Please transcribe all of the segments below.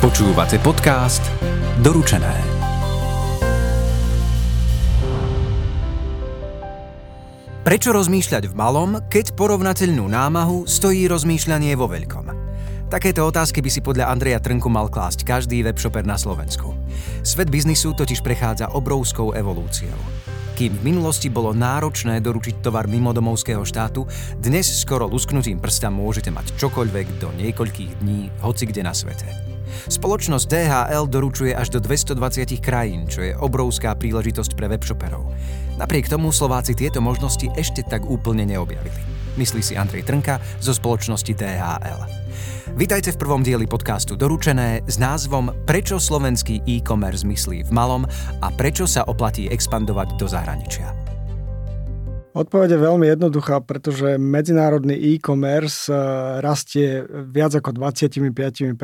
Počúvate podcast Doručené. Prečo rozmýšľať v malom, keď porovnateľnú námahu stojí rozmýšľanie vo veľkom? Takéto otázky by si podľa Andreja Trnku mal klásť každý webshoper na Slovensku. Svet biznisu totiž prechádza obrovskou evolúciou. Kým v minulosti bolo náročné doručiť tovar mimo domovského štátu, dnes skoro lusknutím prsta môžete mať čokoľvek do niekoľkých dní, hoci kde na svete. Spoločnosť DHL doručuje až do 220 krajín, čo je obrovská príležitosť pre webshoperov. Napriek tomu Slováci tieto možnosti ešte tak úplne neobjavili. Myslí si Andrej Trnka zo spoločnosti DHL. Vítajte v prvom dieli podcastu Doručené s názvom Prečo slovenský e-commerce myslí v malom a prečo sa oplatí expandovať do zahraničia. Odpoveď je veľmi jednoduchá, pretože medzinárodný e-commerce eh, rastie viac ako 25%.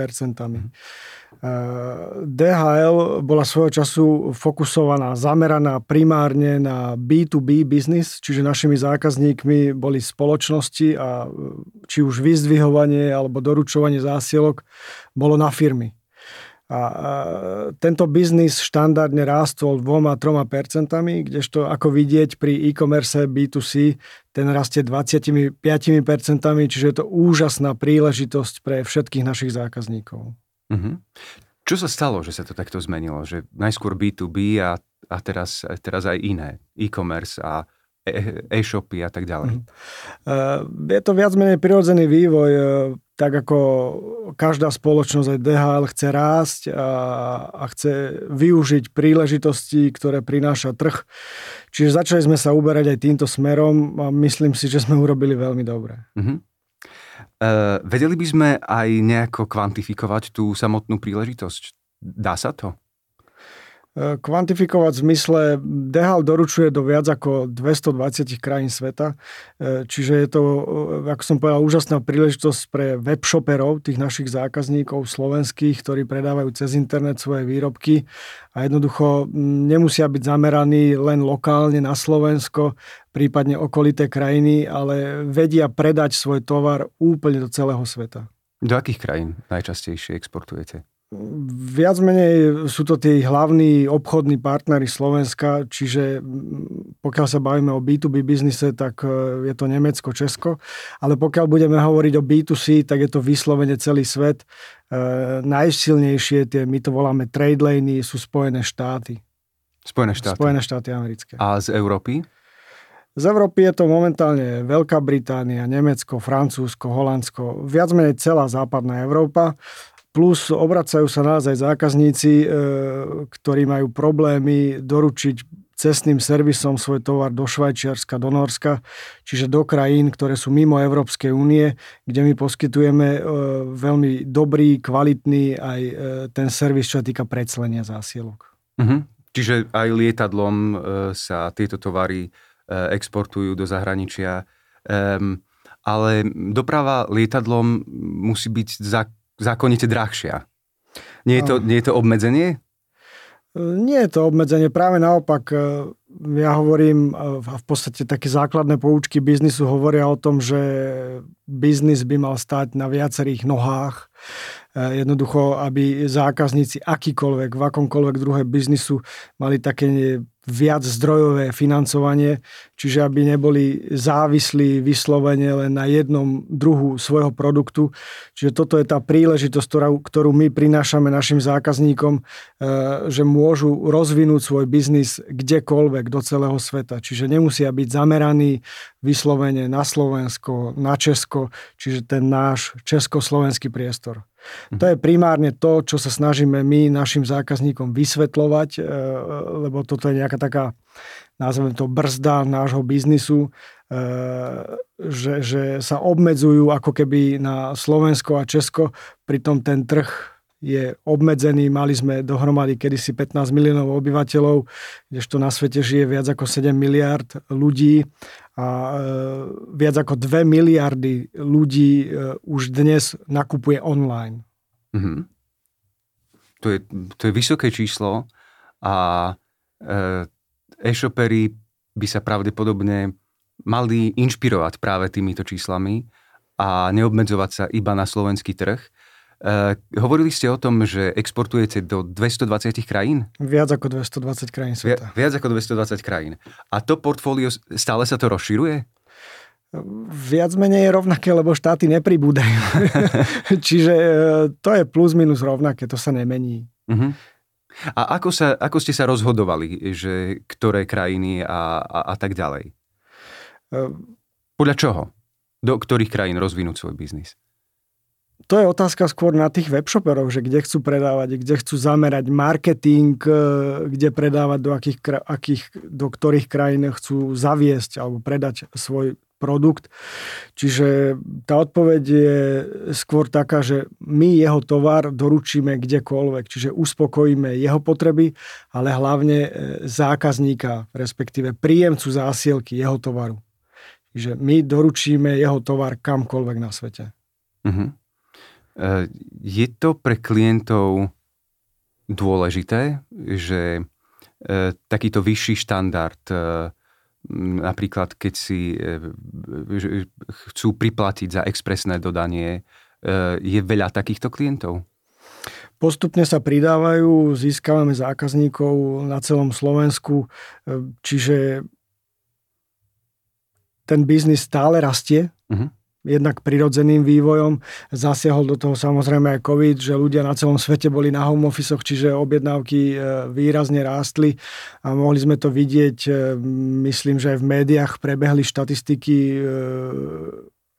DHL bola svojho času fokusovaná, zameraná primárne na B2B biznis, čiže našimi zákazníkmi boli spoločnosti a či už vyzdvihovanie alebo doručovanie zásielok bolo na firmy. A, tento biznis štandardne rástol dvoma, troma percentami, kdežto ako vidieť pri e-commerce B2C ten rastie 25 percentami, čiže je to úžasná príležitosť pre všetkých našich zákazníkov. Mm-hmm. Čo sa stalo, že sa to takto zmenilo? Že najskôr B2B a, a teraz, teraz aj iné, e-commerce a e-shopy a tak ďalej. Mm-hmm. Je to viac menej prirodzený vývoj tak ako každá spoločnosť aj DHL chce rásť a, a chce využiť príležitosti, ktoré prináša trh. Čiže začali sme sa uberať aj týmto smerom a myslím si, že sme urobili veľmi dobre. Uh-huh. Uh, vedeli by sme aj nejako kvantifikovať tú samotnú príležitosť? Dá sa to? Kvantifikovať v zmysle, DHL doručuje do viac ako 220 krajín sveta, e, čiže je to, e, ako som povedal, úžasná príležitosť pre webshoperov, tých našich zákazníkov slovenských, ktorí predávajú cez internet svoje výrobky a jednoducho nemusia byť zameraní len lokálne na Slovensko, prípadne okolité krajiny, ale vedia predať svoj tovar úplne do celého sveta. Do akých krajín najčastejšie exportujete? Viac menej sú to tí hlavní obchodní partnery Slovenska, čiže pokiaľ sa bavíme o B2B biznise, tak e, je to Nemecko, Česko, ale pokiaľ budeme hovoriť o B2C, tak je to vyslovene celý svet. E, najsilnejšie, tie, my to voláme trade lane, sú Spojené štáty. Spojené štáty. Spojené štáty americké. A z Európy? Z Európy je to momentálne Veľká Británia, Nemecko, Francúzsko, Holandsko, viac menej celá západná Európa. Plus obracajú sa naozaj zákazníci, e, ktorí majú problémy doručiť cestným servisom svoj tovar do Švajčiarska, do Norska, čiže do krajín, ktoré sú mimo Európskej únie, kde my poskytujeme e, veľmi dobrý, kvalitný aj e, ten servis, čo sa týka predslenia zásielok. Uh-huh. Čiže aj lietadlom sa tieto tovary exportujú do zahraničia. Ale doprava lietadlom musí byť za zákonite drahšia. Nie je to, nie je to obmedzenie? Nie je to obmedzenie, práve naopak. E, ja hovorím, e, v podstate také základné poučky biznisu hovoria o tom, že biznis by mal stať na viacerých nohách. E, jednoducho, aby zákazníci akýkoľvek, v akomkoľvek druhé biznisu mali také viac zdrojové financovanie, čiže aby neboli závislí vyslovene len na jednom druhu svojho produktu. Čiže toto je tá príležitosť, ktorú, ktorú my prinášame našim zákazníkom, e, že môžu rozvinúť svoj biznis kdekoľvek do celého sveta. Čiže nemusia byť zameraní vyslovene na Slovensko, na Česko, čiže ten náš československý priestor. To je primárne to, čo sa snažíme my našim zákazníkom vysvetľovať, e, lebo toto je nejaká taká, nazveme to, brzda nášho biznisu, e, že, že sa obmedzujú ako keby na Slovensko a Česko, pritom ten trh je obmedzený. Mali sme dohromady kedysi 15 miliónov obyvateľov, kdežto na svete žije viac ako 7 miliard ľudí a e, viac ako 2 miliardy ľudí e, už dnes nakupuje online. Mm-hmm. To, je, to je vysoké číslo a e, e-shopery by sa pravdepodobne mali inšpirovať práve týmito číslami a neobmedzovať sa iba na slovenský trh. Uh, hovorili ste o tom, že exportujete do 220 krajín? Viac ako 220 krajín sveta. Vi, viac ako 220 krajín. A to portfólio, stále sa to rozširuje? Viac menej je rovnaké, lebo štáty nepribúdajú. Čiže e, to je plus minus rovnaké, to sa nemení. Uh-huh. A ako, sa, ako ste sa rozhodovali, že ktoré krajiny a, a, a tak ďalej? E, Podľa čoho? Do ktorých krajín rozvinúť svoj biznis? to je otázka skôr na tých webshoperov, že kde chcú predávať, kde chcú zamerať marketing, e, kde predávať, do, akých, akých, do ktorých krajín chcú zaviesť alebo predať svoj produkt. Čiže tá odpoveď je skôr taká, že my jeho tovar doručíme kdekoľvek, čiže uspokojíme jeho potreby, ale hlavne e, zákazníka, respektíve príjemcu zásielky jeho tovaru. Čiže my doručíme jeho tovar kamkoľvek na svete. Uh-huh. Je to pre klientov dôležité, že e, takýto vyšší štandard, napríklad keď si chcú priplatiť za expresné dodanie, je veľa takýchto klientov? Postupne sa pridávajú, získavame zákazníkov na celom Slovensku, čiže ten biznis stále rastie. Uh-huh jednak prirodzeným vývojom. Zasiahol do toho samozrejme aj COVID, že ľudia na celom svete boli na home office, čiže objednávky e, výrazne rástli a mohli sme to vidieť, e, myslím, že aj v médiách prebehli štatistiky e,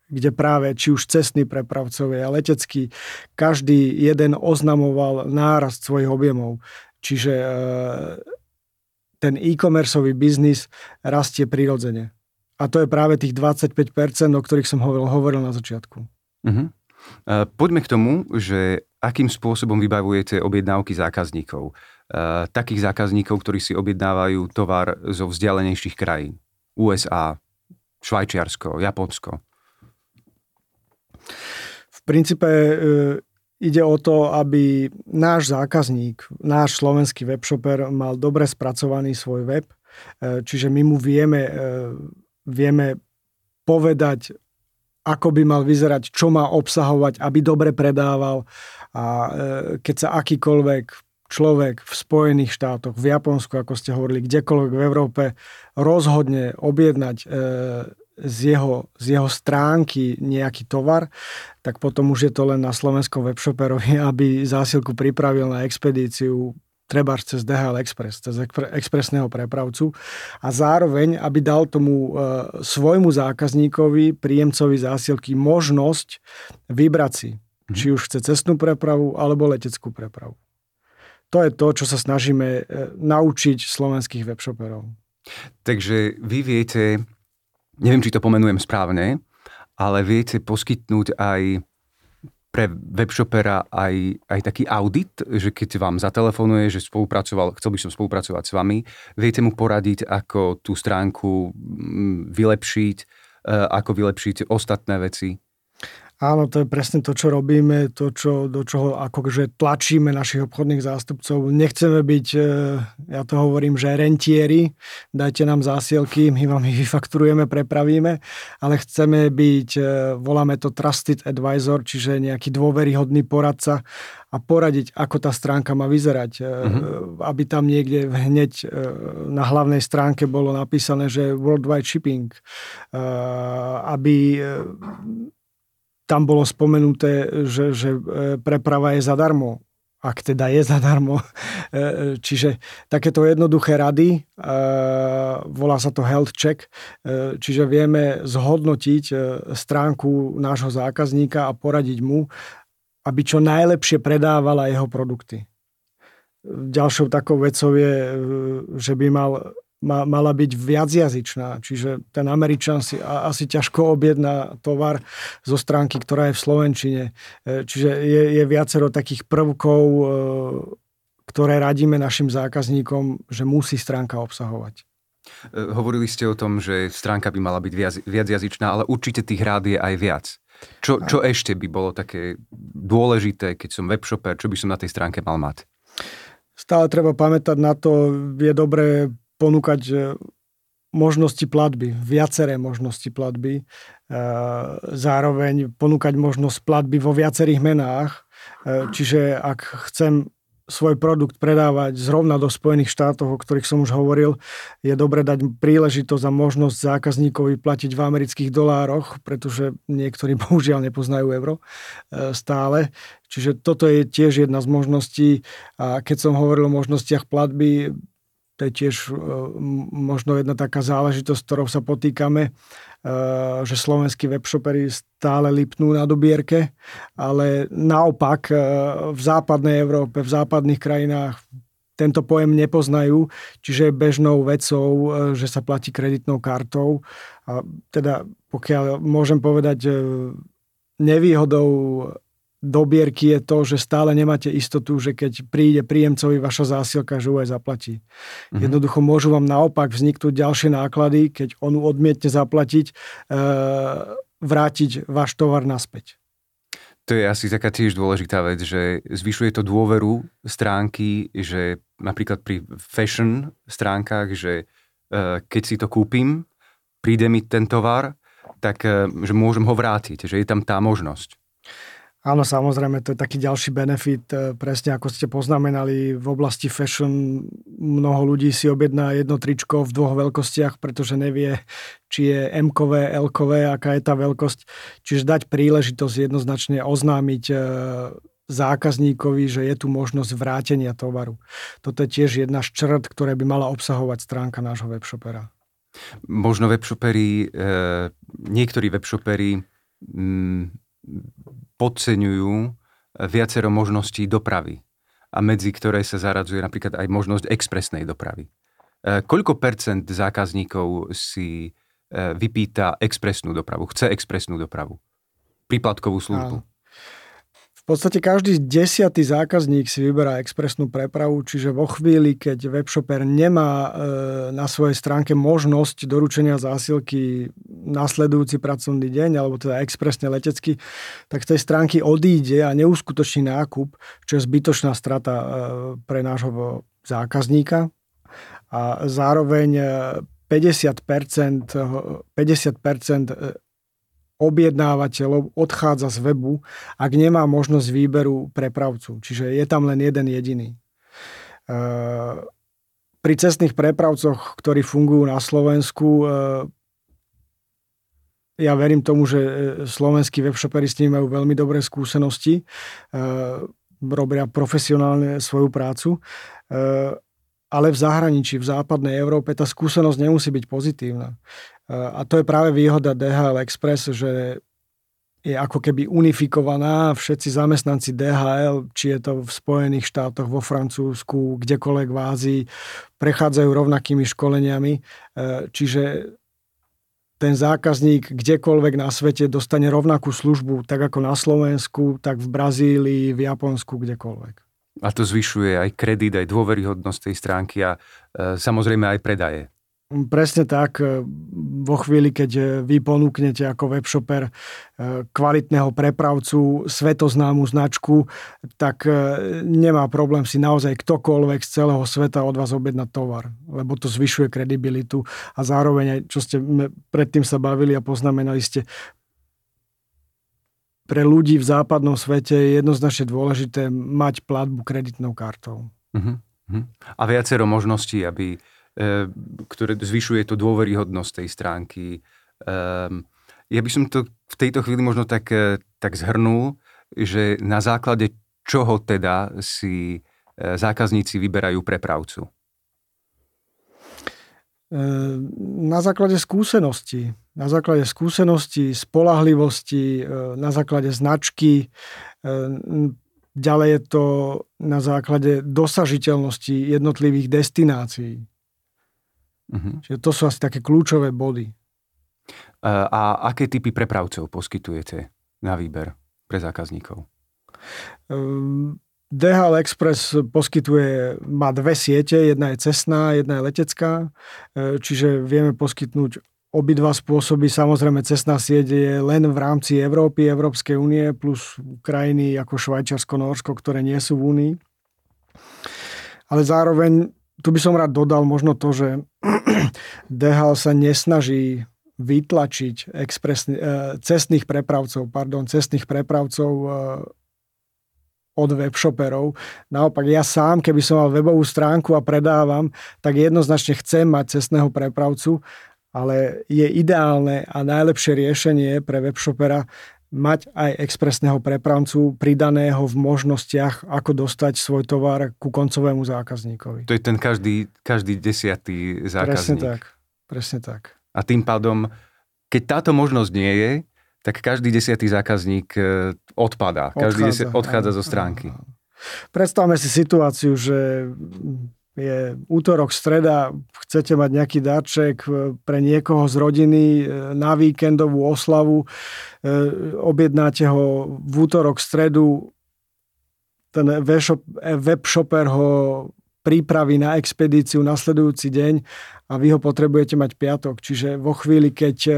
kde práve či už cestní prepravcovia a letecký, každý jeden oznamoval nárast svojich objemov. Čiže ten e-commerceový biznis rastie prirodzene. A to je práve tých 25%, o ktorých som hovoril, hovoril na začiatku. Uh-huh. Poďme k tomu, že akým spôsobom vybavujete objednávky zákazníkov. Uh, takých zákazníkov, ktorí si objednávajú tovar zo vzdialenejších krajín. USA, Švajčiarsko, Japonsko. V princípe e, ide o to, aby náš zákazník, náš slovenský webshopper mal dobre spracovaný svoj web, e, čiže my mu vieme e, vieme povedať, ako by mal vyzerať, čo má obsahovať, aby dobre predával. A e, keď sa akýkoľvek človek v Spojených štátoch, v Japonsku, ako ste hovorili, kdekoľvek v Európe rozhodne objednať e, z jeho, z jeho stránky nejaký tovar, tak potom už je to len na slovenskom webshoperovi, aby zásilku pripravil na expedíciu treba cez DHL Express, cez expresného prepravcu a zároveň, aby dal tomu e, svojmu zákazníkovi, príjemcovi zásielky možnosť vybrať si, mm. či už chce cestnú prepravu alebo leteckú prepravu. To je to, čo sa snažíme e, naučiť slovenských webshoperov. Takže vy viete, neviem, či to pomenujem správne, ale viete poskytnúť aj pre webshopera aj, aj taký audit, že keď vám zatelefonuje, že spolupracoval, chcel by som spolupracovať s vami, viete mu poradiť, ako tú stránku mm, vylepšiť, e, ako vylepšiť ostatné veci? Áno, to je presne to, čo robíme, to, čo, do čoho akože tlačíme našich obchodných zástupcov. Nechceme byť, e, ja to hovorím, že rentieri, dajte nám zásielky, my vám ich vyfakturujeme, prepravíme, ale chceme byť, e, voláme to trusted advisor, čiže nejaký dôveryhodný poradca a poradiť, ako tá stránka má vyzerať. Mm-hmm. Aby tam niekde hneď na hlavnej stránke bolo napísané, že worldwide shipping. Aby tam bolo spomenuté, že, že e, preprava je zadarmo ak teda je zadarmo. E, čiže takéto jednoduché rady, e, volá sa to health check, čiže vieme zhodnotiť stránku nášho zákazníka a poradiť mu, aby čo najlepšie predávala jeho produkty. Ďalšou takou vecou je, že by mal ma, mala byť viacjazyčná, čiže ten Američan si a, asi ťažko objedná tovar zo stránky, ktorá je v Slovenčine. E, čiže je, je viacero takých prvkov, e, ktoré radíme našim zákazníkom, že musí stránka obsahovať. E, hovorili ste o tom, že stránka by mala byť viac, viacjazyčná, ale určite tých rád je aj viac. Čo, čo ešte by bolo také dôležité, keď som webshopper, čo by som na tej stránke mal mať? Stále treba pamätať na to, je dobré ponúkať e, možnosti platby, viaceré možnosti platby, e, zároveň ponúkať možnosť platby vo viacerých menách, Čiže ak chcem svoj produkt predávať zrovna do Spojených štátov, o ktorých som už hovoril, je dobre dať príležitosť a možnosť zákazníkovi platiť v amerických dolároch, pretože niektorí bohužiaľ nepoznajú euro e, stále. Čiže toto je tiež jedna z možností. A keď som hovoril o možnostiach platby, to je tiež e, možno jedna taká záležitosť, ktorou sa potýkame Eh, že slovenskí webshopery stále lipnú na dobierke, ale naopak eh, v západnej Európe, v západných krajinách tento pojem nepoznajú, čiže je bežnou vecou, že sa platí kreditnou kartou. A teda pokiaľ môžem povedať nevýhodou dobierky je to, že stále nemáte istotu, že keď príde príjemcovi vaša zásielka, že ju aj zaplatí. Mm-hmm. Jednoducho môžu vám naopak vzniknúť ďalšie náklady, keď on odmietne zaplatiť, e, vrátiť váš tovar naspäť. To je asi taká tiež dôležitá vec, že zvyšuje to dôveru stránky, že napríklad pri fashion stránkach, že e, keď si to kúpim, príde mi ten tovar, tak e, že môžem ho vrátiť, že je tam tá možnosť. Áno, samozrejme, to je taký ďalší benefit. E, presne ako ste poznamenali, v oblasti fashion mnoho ľudí si objedná jedno tričko v dvoch veľkostiach, pretože nevie, či je M-kové, L-kové, aká je tá veľkosť. Čiže dať príležitosť jednoznačne oznámiť e, zákazníkovi, že je tu možnosť vrátenia tovaru. Toto je tiež jedna z črt, ktoré by mala obsahovať stránka nášho webshopera. Možno webshopery, e, niektorí webshopery mm, podceňujú eh, viacero možností dopravy a medzi ktoré sa zaradzuje napríklad aj možnosť expresnej dopravy. Eh, koľko percent zákazníkov si eh, vypýta expresnú dopravu, chce expresnú dopravu? Príplatkovú službu. Áno podstate každý desiatý zákazník si vyberá expresnú prepravu, čiže vo chvíli, keď webshopper nemá e, na svojej stránke možnosť doručenia zásilky nasledujúci pracovný deň, alebo teda expresne letecky, tak z tej stránky odíde a neuskutoční nákup, čo je zbytočná strata e, pre nášho zákazníka. A zároveň 50%, e, 50% objednávateľov odchádza z webu, ak nemá možnosť výberu prepravcu. Čiže je tam len jeden jediný. Pri cestných prepravcoch, ktorí fungujú na Slovensku, ja verím tomu, že slovenskí webshopery s nimi majú veľmi dobré skúsenosti, robia profesionálne svoju prácu, ale v zahraničí, v západnej Európe tá skúsenosť nemusí byť pozitívna. A to je práve výhoda DHL Express, že je ako keby unifikovaná. Všetci zamestnanci DHL, či je to v Spojených štátoch, vo Francúzsku, kdekoľvek v Ázii, prechádzajú rovnakými školeniami. E, čiže ten zákazník kdekoľvek na svete dostane rovnakú službu, tak ako na Slovensku, tak v Brazílii, v Japonsku, kdekoľvek. A to zvyšuje aj kredit, aj dôveryhodnosť tej stránky a e, samozrejme aj predaje. Presne tak. E, vo chvíli, keď e, vy ponúknete ako webshopper e, kvalitného prepravcu, svetoznámu značku, tak nemá problém si naozaj ktokoľvek z celého sveta od vás objednať tovar, lebo to zvyšuje kredibilitu a zároveň aj, čo ste predtým sa bavili a poznamenali ste, pre ľudí v západnom svete je jednoznačne dôležité mať platbu kreditnou kartou. Uh-huh. A viacero možností, aby ktoré zvyšuje to dôveryhodnosť tej stránky. Ehm, ja by som to v tejto chvíli možno tak, eh, tak zhrnul, že na základe čoho teda si eh, zákazníci vyberajú prepravcu? Na základe skúsenosti. Na základe skúsenosti, spolahlivosti, na základe značky. Ďalej je to na základe dosažiteľnosti jednotlivých destinácií. Uh-huh. Čiže to sú asi také kľúčové body. A, a aké typy prepravcov poskytujete na výber pre zákazníkov? Um, ehm, DHL Express poskytuje, má dve siete, jedna je cestná, jedna je letecká, e, čiže vieme poskytnúť obidva spôsoby. Samozrejme, cestná sieť je len v rámci Európy, Európskej únie, plus krajiny ako Švajčiarsko, Norsko, ktoré nie sú v únii. Ale zároveň tu by som rád dodal možno to, že DHL sa nesnaží vytlačiť expresný, e, cestných prepravcov, pardon, cestných prepravcov e, od webshoperov. Naopak ja sám, keby som mal webovú stránku a predávam, tak jednoznačne chcem mať cestného prepravcu, ale je ideálne a najlepšie riešenie pre webshopera mať aj expresného prepravcu pridaného v možnostiach, ako dostať svoj tovar ku koncovému zákazníkovi. To je ten každý, každý desiatý zákazník. Presne tak. Presne tak. A tým pádom, keď táto možnosť nie je, tak každý desiatý zákazník e, odpadá. Každý odchádza, odchádza zo stránky. Predstavme si situáciu, že je útorok, streda, chcete mať nejaký darček e, pre niekoho z rodiny e, na víkendovú oslavu, objednáte ho v útorok, stredu, ten webshopper ho prípravy na expedíciu nasledujúci deň a vy ho potrebujete mať piatok. Čiže vo chvíli, keď e,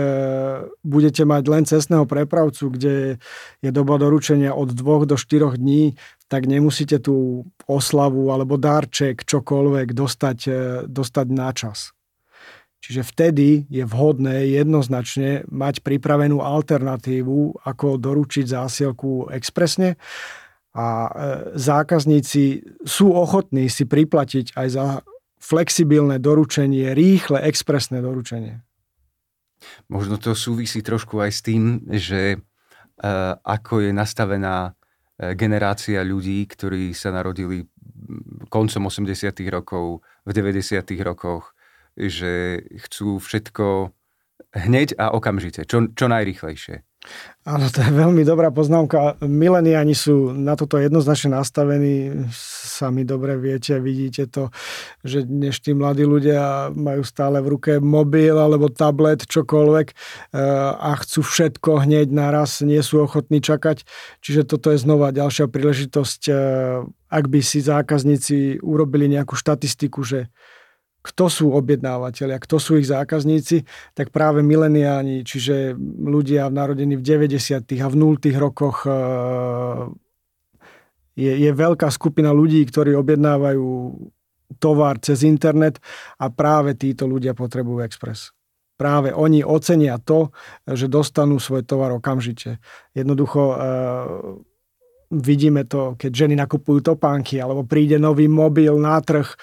budete mať len cestného prepravcu, kde je doba doručenia od 2 do 4 dní, tak nemusíte tú oslavu alebo darček, čokoľvek dostať, e, dostať na čas. Čiže vtedy je vhodné jednoznačne mať pripravenú alternatívu, ako doručiť zásielku expresne a e, zákazníci sú ochotní si priplatiť aj za flexibilné doručenie, rýchle, expresné doručenie. Možno to súvisí trošku aj s tým, že e, ako je nastavená e, generácia ľudí, ktorí sa narodili koncom 80. rokov, v 90. rokoch, že chcú všetko hneď a okamžite, čo, čo najrychlejšie. Áno, to je veľmi dobrá poznámka. Mileniani sú na toto jednoznačne nastavení. Sami dobre viete, vidíte to, že dnes mladí ľudia majú stále v ruke mobil alebo tablet, čokoľvek eh, a chcú všetko hneď naraz, nie sú ochotní čakať. Čiže toto je znova ďalšia príležitosť, eh, ak by si zákazníci urobili nejakú štatistiku, že kto sú objednávateľia, kto sú ich zákazníci, tak práve mileniáni, čiže ľudia narodení v 90. a v 0. rokoch e, je, je veľká skupina ľudí, ktorí objednávajú tovar cez internet a práve títo ľudia potrebujú Express. Práve oni ocenia to, že dostanú svoj tovar okamžite. Jednoducho e, vidíme to, keď ženy nakupujú topánky alebo príde nový mobil na trh, e,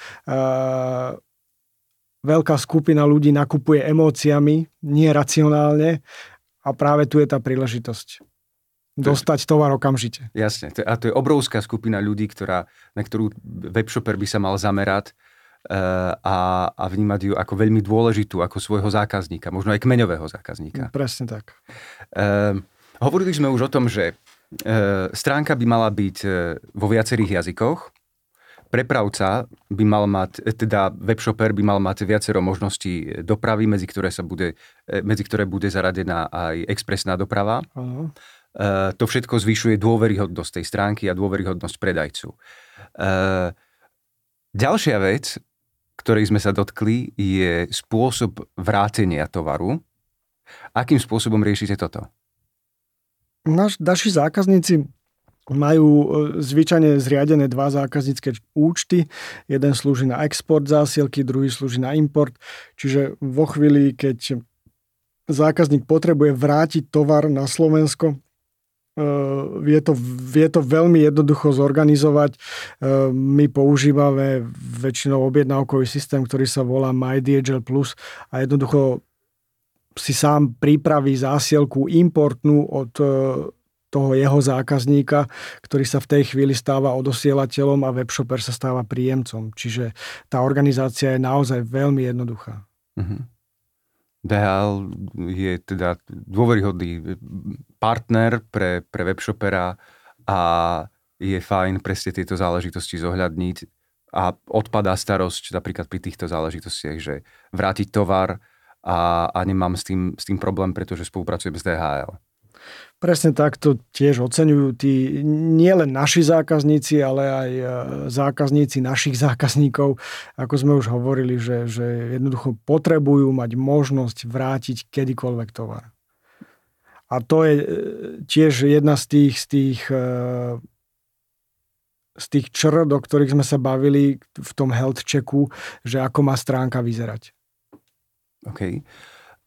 veľká skupina ľudí nakupuje emóciami, nie racionálne a práve tu je tá príležitosť. Dostať tovar okamžite. Jasne. A to je obrovská skupina ľudí, ktorá, na ktorú webshopper by sa mal zamerať uh, a, a vnímať ju ako veľmi dôležitú, ako svojho zákazníka, možno aj kmeňového zákazníka. Presne tak. Uh, hovorili sme už o tom, že uh, stránka by mala byť vo viacerých jazykoch, prepravca by mal mať, teda webshopper by mal mať viacero možností dopravy, medzi ktoré, sa bude, e, medzi ktoré bude zaradená aj expresná doprava. Uh-huh. to všetko zvyšuje dôveryhodnosť tej stránky a dôveryhodnosť predajcu. E, ďalšia vec, ktorej sme sa dotkli, je spôsob vrátenia tovaru. Akým spôsobom riešite toto? Naš, naši zákazníci majú e, zvyčajne zriadené dva zákaznícke účty. Jeden slúži na export zásielky, druhý slúži na import. Čiže vo chvíli, keď zákazník potrebuje vrátiť tovar na Slovensko, e, je to, je to veľmi jednoducho zorganizovať. E, my používame väčšinou objednávkový systém, ktorý sa volá MyDHL Plus a jednoducho si sám pripraví zásielku importnú od toho jeho zákazníka, ktorý sa v tej chvíli stáva odosielateľom a webshopper sa stáva príjemcom. Čiže tá organizácia je naozaj veľmi jednoduchá. Uh-huh. Mhm. DHL je teda dôveryhodný partner pre, pre webshopera a je fajn presne tieto záležitosti zohľadniť a odpadá starosť napríklad pri týchto záležitostiach, že vrátiť tovar a, a nemám s tým, s tým problém, pretože spolupracujem s DHL. Presne takto tiež oceňujú tí nielen naši zákazníci, ale aj e, zákazníci našich zákazníkov. Ako sme už hovorili, že, že jednoducho potrebujú mať možnosť vrátiť kedykoľvek tovar. A to je e, tiež jedna z tých, z tých, e, z tých čr, do ktorých sme sa bavili v tom health checku, že ako má stránka vyzerať. OK.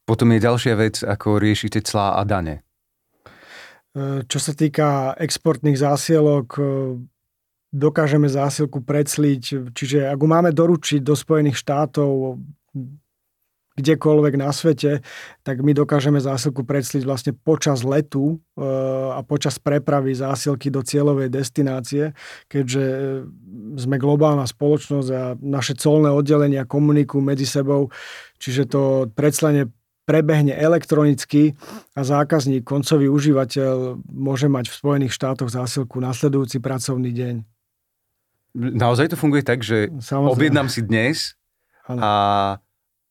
Potom je ďalšia vec, ako riešite clá a dane. Čo sa týka exportných zásielok, dokážeme zásilku predsliť, čiže ak ju máme doručiť do Spojených štátov, kdekoľvek na svete, tak my dokážeme zásilku predsliť vlastne počas letu e, a počas prepravy zásilky do cieľovej destinácie, keďže sme globálna spoločnosť a naše colné oddelenia komunikujú medzi sebou, čiže to predslenie prebehne elektronicky a zákazník, koncový užívateľ môže mať v Spojených štátoch zásilku nasledujúci pracovný deň. Naozaj to funguje tak, že Samozrejme. objednám si dnes ano. a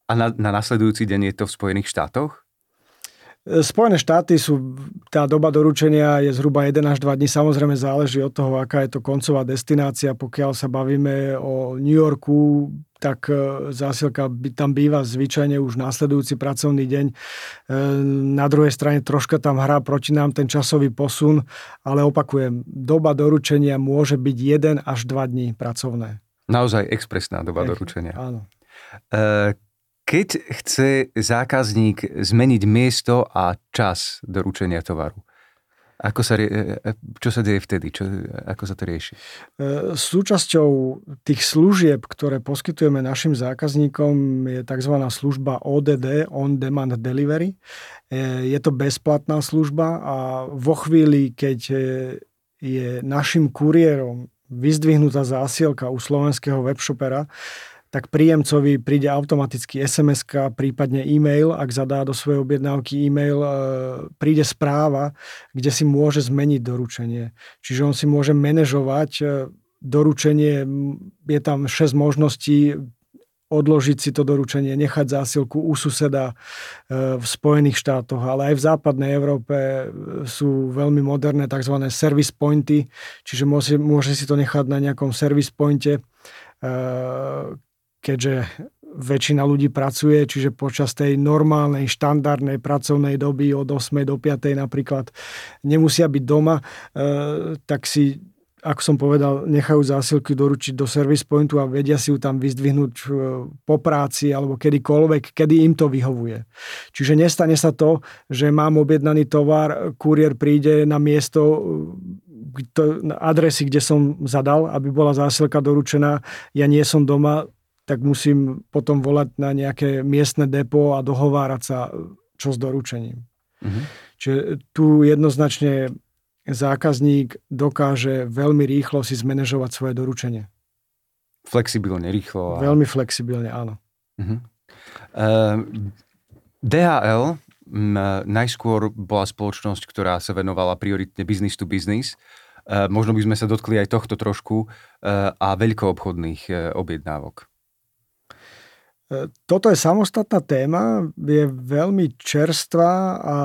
a na, na nasledujúci deň je to v Spojených štátoch? Spojené štáty sú, tá doba doručenia je zhruba 1 až 2 dní. Samozrejme záleží od toho, aká je to koncová destinácia. Pokiaľ sa bavíme o New Yorku, tak e, zásilka tam býva zvyčajne už následujúci pracovný deň. E, na druhej strane troška tam hrá proti nám ten časový posun, ale opakujem, doba doručenia môže byť 1 až 2 dní pracovné. Naozaj expresná doba Ech, doručenia. Áno. E, keď chce zákazník zmeniť miesto a čas doručenia tovaru, ako sa, e, e, čo sa deje vtedy? Čo, ako sa to rieši? E, súčasťou tých služieb, ktoré poskytujeme našim zákazníkom, je tzv. služba ODD, On Demand Delivery. Je to bezplatná služba a vo chvíli, keď je našim kuriérom vyzdvihnutá zásielka u slovenského webshopera, tak príjemcovi príde automaticky sms prípadne e-mail, ak zadá do svojej objednávky e-mail, e, príde správa, kde si môže zmeniť doručenie. Čiže on si môže manažovať e, doručenie, je tam 6 možností, odložiť si to doručenie, nechať zásilku u suseda e, v Spojených štátoch, ale aj v západnej Európe sú veľmi moderné tzv. service pointy, čiže môže, môže si to nechať na nejakom service pointe, keďže väčšina ľudí pracuje, čiže počas tej normálnej, štandardnej pracovnej doby od 8. do 5. napríklad nemusia byť doma, e, tak si ako som povedal, nechajú zásilky doručiť do service pointu a vedia si ju tam vyzdvihnúť e, po práci alebo kedykoľvek, kedy im to vyhovuje. Čiže nestane sa to, že mám objednaný tovar, kuriér príde na miesto e, adresy, kde som zadal, aby bola zásilka doručená, ja nie som doma, tak musím potom volať na nejaké miestne depo a dohovárať sa, čo s doručením. Mm-hmm. Čiže tu jednoznačne zákazník dokáže veľmi rýchlo si zmanéžovať svoje doručenie. Flexibilne, rýchlo. A... Veľmi flexibilne, áno. Uh-huh. Uh, DHL m, najskôr bola spoločnosť, ktorá sa venovala prioritne business to business. Uh, možno by sme sa dotkli aj tohto trošku uh, a veľkoobchodných uh, objednávok. Toto je samostatná téma, je veľmi čerstvá a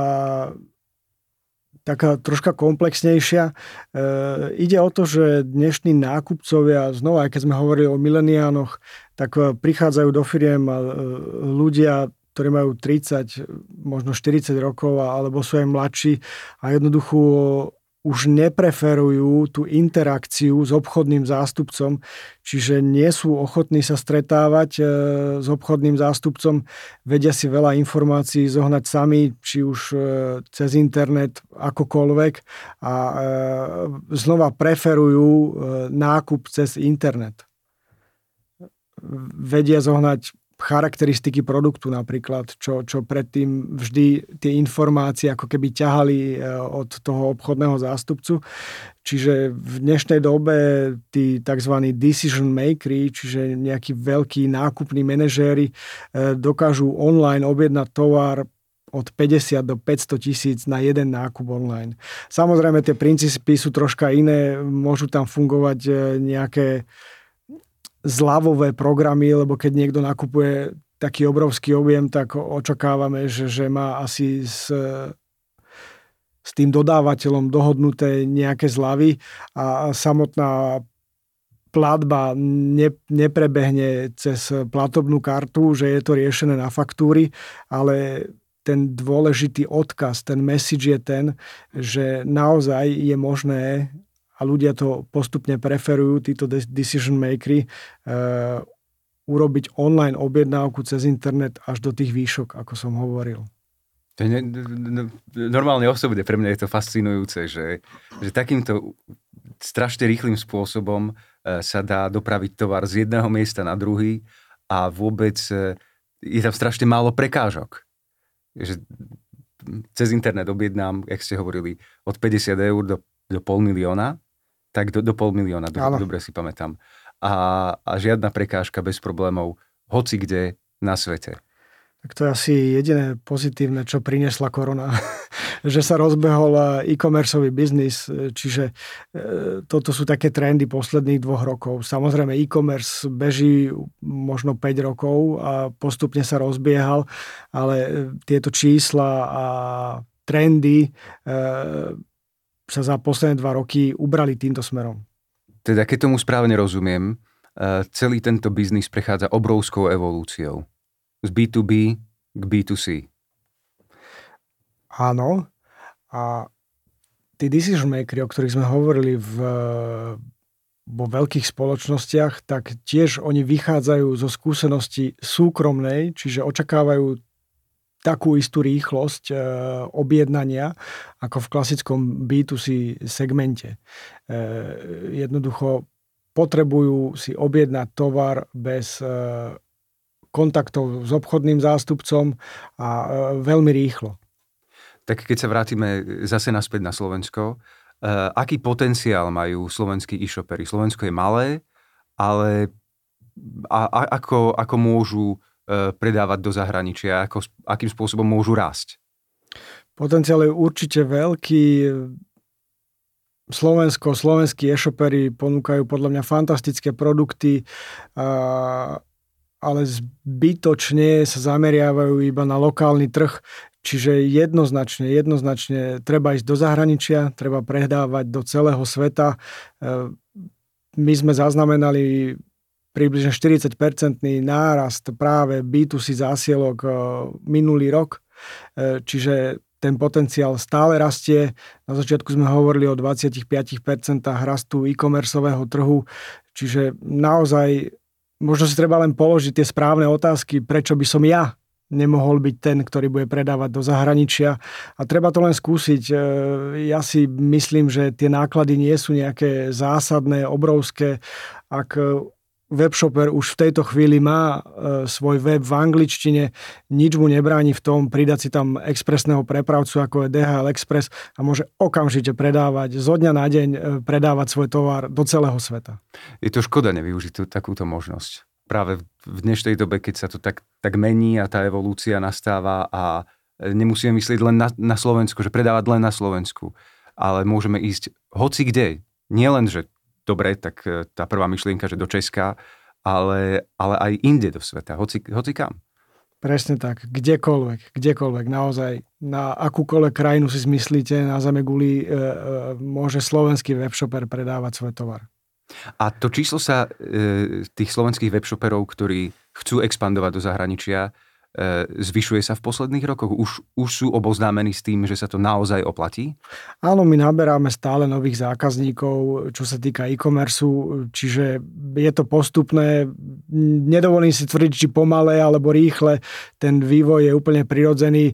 taká troška komplexnejšia. E, ide o to, že dnešní nákupcovia, znova, aj keď sme hovorili o mileniánoch, tak e, prichádzajú do firiem e, ľudia, ktorí majú 30, možno 40 rokov alebo sú aj mladší a jednoducho už nepreferujú tú interakciu s obchodným zástupcom, čiže nie sú ochotní sa stretávať e, s obchodným zástupcom, vedia si veľa informácií zohnať sami, či už e, cez internet, akokoľvek a e, znova preferujú nákup cez internet. Vedia zohnať charakteristiky produktu napríklad, čo, čo predtým vždy tie informácie ako keby ťahali e, od toho obchodného zástupcu. Čiže v dnešnej dobe tí tzv. decision makery, čiže nejakí veľkí nákupní manažéri e, dokážu online objednať tovar od 50 do 500 tisíc na jeden nákup online. Samozrejme tie princípy sú troška iné, môžu tam fungovať e, nejaké zľavové programy, lebo keď niekto nakupuje taký obrovský objem, tak očakávame, že, že má asi s, s tým dodávateľom dohodnuté nejaké zľavy a samotná platba ne, neprebehne cez platobnú kartu, že je to riešené na faktúry, ale ten dôležitý odkaz, ten message je ten, že naozaj je možné a ľudia to postupne preferujú, títo decision makery, uh, urobiť online objednávku cez internet až do tých výšok, ako som hovoril. To je normálne osobne, pre mňa je to fascinujúce, že, že takýmto strašne rýchlým spôsobom e, sa dá dopraviť tovar z jedného miesta na druhý a vôbec e, je tam strašne málo prekážok. Že cez internet objednám, jak ste hovorili, od 50 eur do, do pol milióna, tak do, do pol milióna, do, dobre si pamätám. A, a žiadna prekážka bez problémov, hoci kde na svete. Tak to je asi jediné pozitívne, čo priniesla korona. že sa rozbehol e-commerceový biznis, čiže e, toto sú také trendy posledných dvoch rokov. Samozrejme e-commerce beží možno 5 rokov a postupne sa rozbiehal, ale tieto čísla a trendy sa za posledné dva roky ubrali týmto smerom. Teda keď tomu správne rozumiem, celý tento biznis prechádza obrovskou evolúciou z B2B k B2C. Áno. A tí decision makers, o ktorých sme hovorili v, vo veľkých spoločnostiach, tak tiež oni vychádzajú zo skúsenosti súkromnej, čiže očakávajú takú istú rýchlosť e, objednania ako v klasickom B2C segmente. E, jednoducho potrebujú si objednať tovar bez e, kontaktov s obchodným zástupcom a e, veľmi rýchlo. Tak keď sa vrátime zase naspäť na Slovensko, e, aký potenciál majú slovenskí e-shopery? Slovensko je malé, ale a, a, ako, ako môžu predávať do zahraničia, ako, akým spôsobom môžu rásť? Potenciál je určite veľký. Slovensko, slovenskí e-shopery ponúkajú podľa mňa fantastické produkty. Ale zbytočne sa zameriavajú iba na lokálny trh, čiže jednoznačne, jednoznačne treba ísť do zahraničia, treba prehdávať do celého sveta. E, my sme zaznamenali približne 40-percentný nárast práve B2C zásielok e, minulý rok, e, čiže ten potenciál stále rastie. Na začiatku sme hovorili o 25% rastu e-commerceového trhu, čiže naozaj možno si treba len položiť tie správne otázky, prečo by som ja nemohol byť ten, ktorý bude predávať do zahraničia. A treba to len skúsiť. E, ja si myslím, že tie náklady nie sú nejaké zásadné, obrovské. Ak webshopper už v tejto chvíli má e, svoj web v angličtine, nič mu nebráni v tom pridať si tam expresného prepravcu, ako je DHL Express a môže okamžite predávať, zo dňa na deň e, predávať svoj tovar do celého sveta. Je to škoda nevyužiť tú, takúto možnosť. Práve v dnešnej dobe, keď sa to tak, tak mení a tá evolúcia nastáva a nemusíme myslieť len na, na Slovensku, že predávať len na Slovensku, ale môžeme ísť hoci kde. Nie len, že dobre, tak e, tá prvá myšlienka, že do Česka, ale, ale aj inde do sveta, hoci, hoci kam. Presne tak, kdekoľvek, kdekoľvek, naozaj, na akúkoľvek krajinu si zmyslíte, na zeme guli e, e, môže slovenský webshopper predávať svoj tovar. A to číslo sa e, tých slovenských webshopperov, ktorí chcú expandovať do zahraničia, zvyšuje sa v posledných rokoch? Už, už sú oboznámení s tým, že sa to naozaj oplatí? Áno, my naberáme stále nových zákazníkov, čo sa týka e-commerce, čiže je to postupné. Nedovolím si tvrdiť, či pomalé alebo rýchle. Ten vývoj je úplne prirodzený. E,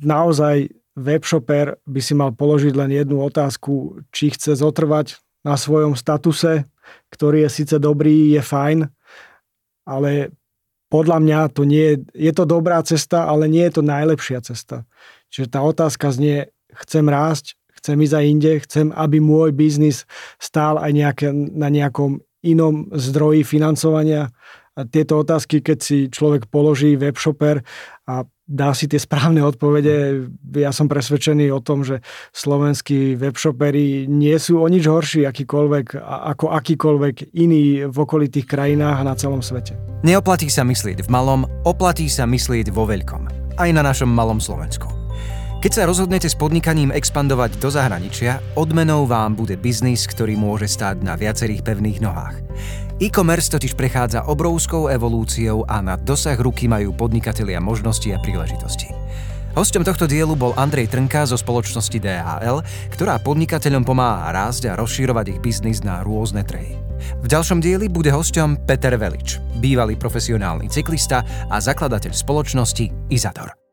naozaj webshopper by si mal položiť len jednu otázku, či chce zotrvať na svojom statuse, ktorý je síce dobrý, je fajn, ale podľa mňa to nie je, je to dobrá cesta, ale nie je to najlepšia cesta. Čiže tá otázka znie, chcem rásť, chcem ísť aj inde, chcem, aby môj biznis stál aj nejaké, na nejakom inom zdroji financovania. A tieto otázky, keď si človek položí webshopper a dá si tie správne odpovede. Ja som presvedčený o tom, že slovenskí webshopery nie sú o nič horší akýkoľvek, ako akýkoľvek iný v okolitých krajinách na celom svete. Neoplatí sa myslieť v malom, oplatí sa myslieť vo veľkom. Aj na našom malom Slovensku. Keď sa rozhodnete s podnikaním expandovať do zahraničia, odmenou vám bude biznis, ktorý môže stáť na viacerých pevných nohách. E-commerce totiž prechádza obrovskou evolúciou a na dosah ruky majú podnikatelia možnosti a príležitosti. Hostom tohto dielu bol Andrej Trnka zo spoločnosti DHL, ktorá podnikateľom pomáha rásť a rozšírovať ich biznis na rôzne trhy. V ďalšom dieli bude hostom Peter Velič, bývalý profesionálny cyklista a zakladateľ spoločnosti Izador.